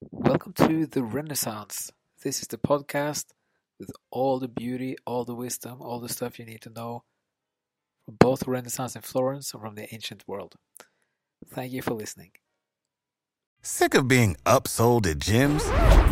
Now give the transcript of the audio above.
Welcome to the Renaissance. This is the podcast with all the beauty, all the wisdom, all the stuff you need to know from both Renaissance in Florence and from the ancient world. Thank you for listening. Sick of being upsold at gyms?